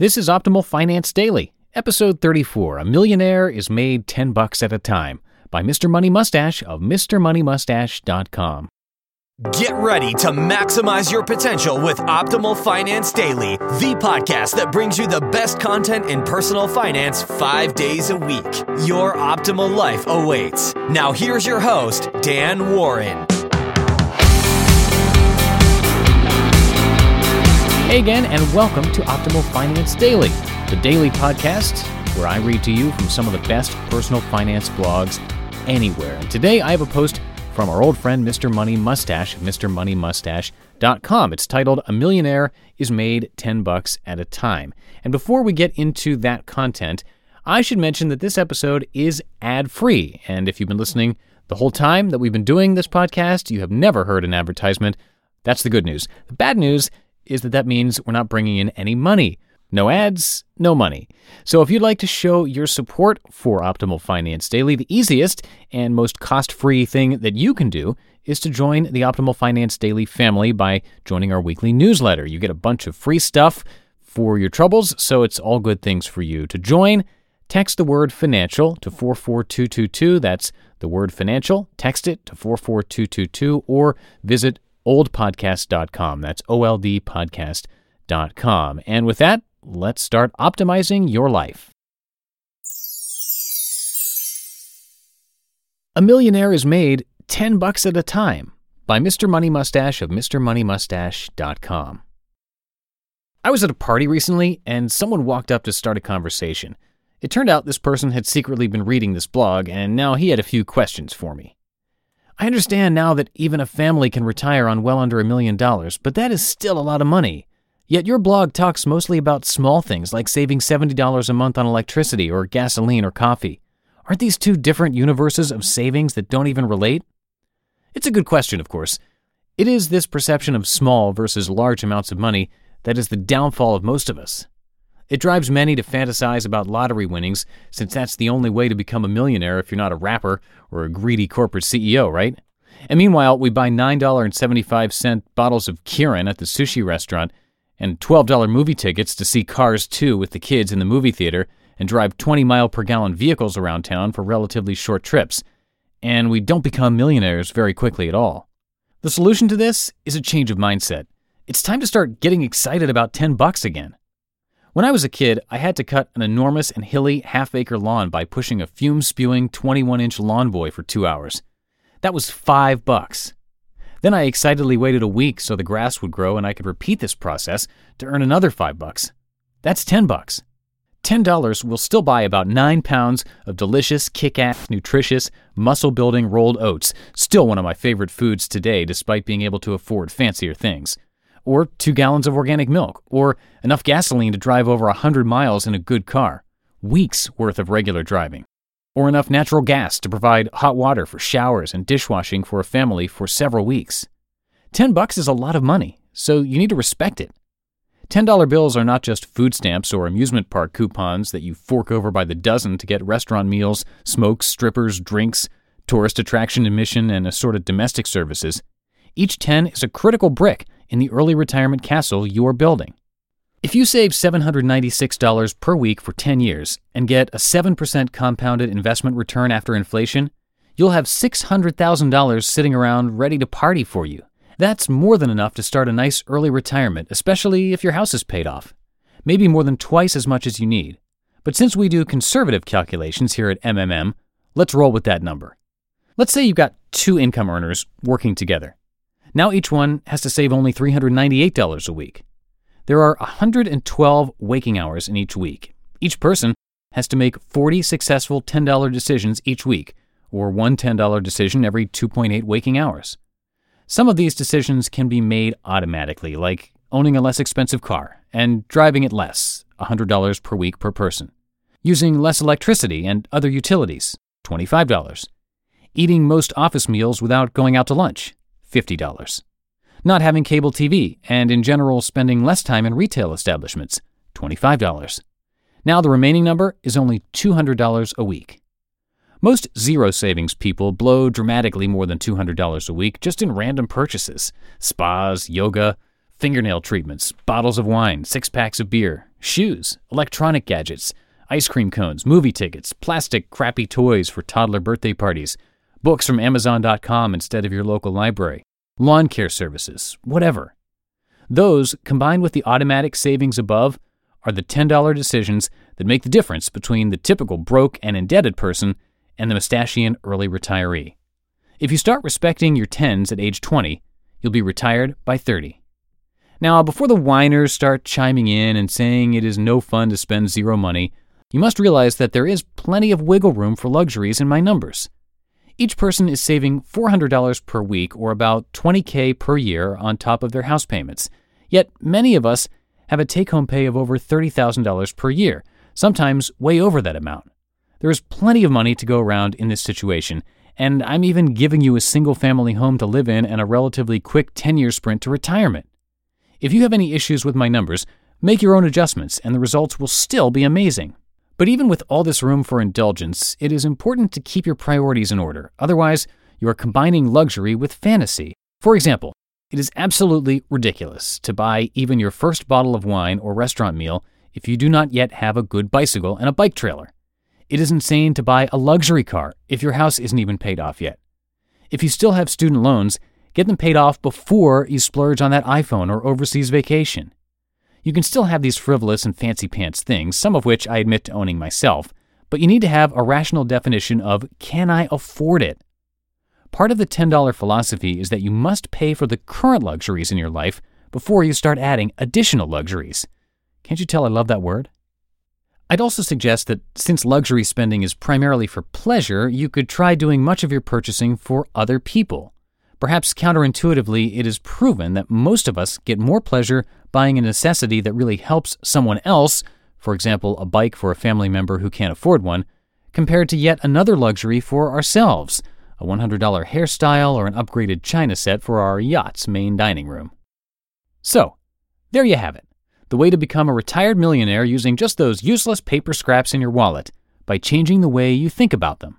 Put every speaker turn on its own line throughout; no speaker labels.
This is Optimal Finance Daily, episode 34. A millionaire is made 10 bucks at a time by Mr. Money Mustache of MrMoneyMustache.com.
Get ready to maximize your potential with Optimal Finance Daily, the podcast that brings you the best content in personal finance five days a week. Your optimal life awaits. Now, here's your host, Dan Warren.
Hey again, and welcome to Optimal Finance Daily, the daily podcast where I read to you from some of the best personal finance blogs anywhere. And today I have a post from our old friend Mr. Money Mustache MrMoneyMustache.com. It's titled A Millionaire is Made 10 Bucks at a Time. And before we get into that content, I should mention that this episode is ad free. And if you've been listening the whole time that we've been doing this podcast, you have never heard an advertisement. That's the good news. The bad news is that that means we're not bringing in any money. No ads, no money. So if you'd like to show your support for Optimal Finance Daily, the easiest and most cost free thing that you can do is to join the Optimal Finance Daily family by joining our weekly newsletter. You get a bunch of free stuff for your troubles, so it's all good things for you. To join, text the word financial to 44222. That's the word financial. Text it to 44222 or visit oldpodcast.com. That's oldpodcast.com. And with that, let's start optimizing your life. A millionaire is made 10 bucks at a time by Mr. Money Mustache of MrMoneyMustache.com. I was at a party recently and someone walked up to start a conversation. It turned out this person had secretly been reading this blog and now he had a few questions for me. I understand now that even a family can retire on well under a million dollars, but that is still a lot of money. Yet your blog talks mostly about small things like saving $70 a month on electricity or gasoline or coffee. Aren't these two different universes of savings that don't even relate? It's a good question, of course. It is this perception of small versus large amounts of money that is the downfall of most of us. It drives many to fantasize about lottery winnings, since that's the only way to become a millionaire if you're not a rapper or a greedy corporate CEO, right? And meanwhile, we buy $9.75 bottles of Kirin at the sushi restaurant and $12 movie tickets to see Cars 2 with the kids in the movie theater and drive 20 mile per gallon vehicles around town for relatively short trips. And we don't become millionaires very quickly at all. The solution to this is a change of mindset. It's time to start getting excited about 10 bucks again. When I was a kid, I had to cut an enormous and hilly half acre lawn by pushing a fume spewing 21 inch lawn boy for two hours. That was five bucks. Then I excitedly waited a week so the grass would grow and I could repeat this process to earn another five bucks. That's 10 bucks. $10 will still buy about 9 pounds of delicious, kick ass, nutritious, muscle building rolled oats, still one of my favorite foods today despite being able to afford fancier things or two gallons of organic milk, or enough gasoline to drive over a 100 miles in a good car, weeks worth of regular driving, or enough natural gas to provide hot water for showers and dishwashing for a family for several weeks. 10 bucks is a lot of money, so you need to respect it. $10 bills are not just food stamps or amusement park coupons that you fork over by the dozen to get restaurant meals, smokes, strippers, drinks, tourist attraction admission, and assorted domestic services. Each 10 is a critical brick in the early retirement castle you are building. If you save $796 per week for 10 years and get a 7% compounded investment return after inflation, you'll have $600,000 sitting around ready to party for you. That's more than enough to start a nice early retirement, especially if your house is paid off. Maybe more than twice as much as you need. But since we do conservative calculations here at MMM, let's roll with that number. Let's say you've got two income earners working together. Now each one has to save only $398 a week. There are 112 waking hours in each week. Each person has to make 40 successful $10 decisions each week, or one $10 decision every 2.8 waking hours. Some of these decisions can be made automatically, like owning a less expensive car and driving it less, $100 per week per person, using less electricity and other utilities, $25, eating most office meals without going out to lunch, $50 not having cable TV, and in general spending less time in retail establishments, $25. Now the remaining number is only $200 a week. Most zero savings people blow dramatically more than $200 a week just in random purchases spas, yoga, fingernail treatments, bottles of wine, six packs of beer, shoes, electronic gadgets, ice cream cones, movie tickets, plastic crappy toys for toddler birthday parties, books from Amazon.com instead of your local library, lawn care services, whatever. Those, combined with the automatic savings above, are the $10 decisions that make the difference between the typical broke and indebted person and the mustachian early retiree. If you start respecting your tens at age 20, you'll be retired by 30. Now, before the whiners start chiming in and saying it is no fun to spend zero money, you must realize that there is plenty of wiggle room for luxuries in my numbers. Each person is saving $400 per week or about 20K per year on top of their house payments. Yet many of us have a take home pay of over $30,000 per year, sometimes way over that amount. There is plenty of money to go around in this situation, and I'm even giving you a single family home to live in and a relatively quick 10 year sprint to retirement. If you have any issues with my numbers, make your own adjustments, and the results will still be amazing. But even with all this room for indulgence, it is important to keep your priorities in order. Otherwise, you are combining luxury with fantasy. For example, it is absolutely ridiculous to buy even your first bottle of wine or restaurant meal if you do not yet have a good bicycle and a bike trailer. It is insane to buy a luxury car if your house isn't even paid off yet. If you still have student loans, get them paid off before you splurge on that iPhone or overseas vacation. You can still have these frivolous and fancy pants things, some of which I admit to owning myself, but you need to have a rational definition of can I afford it? Part of the $10 philosophy is that you must pay for the current luxuries in your life before you start adding additional luxuries. Can't you tell I love that word? I'd also suggest that since luxury spending is primarily for pleasure, you could try doing much of your purchasing for other people. Perhaps counterintuitively, it is proven that most of us get more pleasure buying a necessity that really helps someone else, for example, a bike for a family member who can't afford one, compared to yet another luxury for ourselves, a $100 hairstyle or an upgraded china set for our yacht's main dining room. So, there you have it. The way to become a retired millionaire using just those useless paper scraps in your wallet by changing the way you think about them.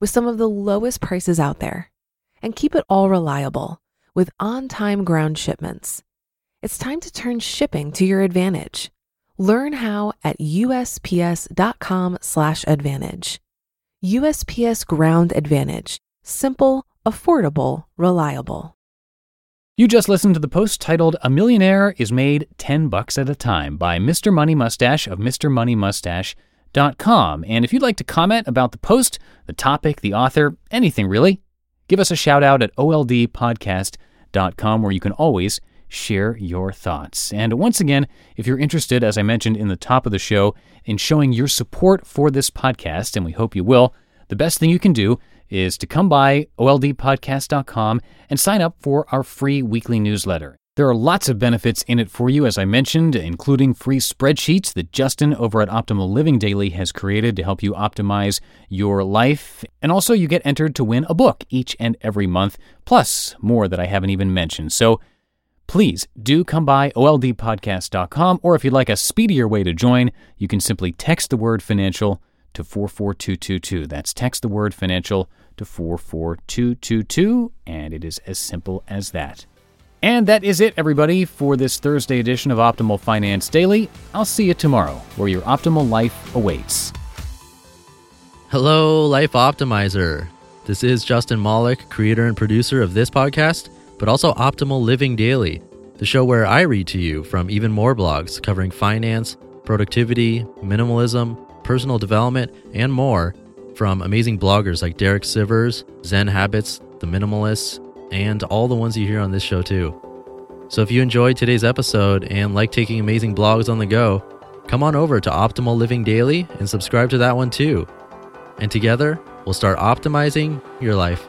with some of the lowest prices out there. And keep it all reliable with on time ground shipments. It's time to turn shipping to your advantage. Learn how at usps.com/advantage. USPS Ground Advantage: simple, affordable, reliable.
You just listened to the post titled A Millionaire is Made 10 Bucks at a Time by Mr. Money Mustache of MrMoneyMustache.com. And if you'd like to comment about the post, the topic, the author, anything really, give us a shout out at oldpodcast.com where you can always share your thoughts. And once again, if you're interested, as I mentioned in the top of the show, in showing your support for this podcast, and we hope you will, the best thing you can do is to come by oldpodcast.com and sign up for our free weekly newsletter. There are lots of benefits in it for you, as I mentioned, including free spreadsheets that Justin over at Optimal Living Daily has created to help you optimize your life. And also, you get entered to win a book each and every month, plus more that I haven't even mentioned. So, please do come by oldpodcast.com, or if you'd like a speedier way to join, you can simply text the word financial to 44222. That's text the word financial to 44222, and it is as simple as that. And that is it, everybody, for this Thursday edition of Optimal Finance Daily. I'll see you tomorrow, where your optimal life awaits.
Hello, Life Optimizer. This is Justin Malik, creator and producer of this podcast but also Optimal Living Daily, the show where I read to you from even more blogs covering finance, productivity, minimalism, personal development, and more from amazing bloggers like Derek Sivers, Zen Habits, The Minimalists, and all the ones you hear on this show too. So if you enjoyed today's episode and like taking amazing blogs on the go, come on over to Optimal Living Daily and subscribe to that one too. And together, we'll start optimizing your life.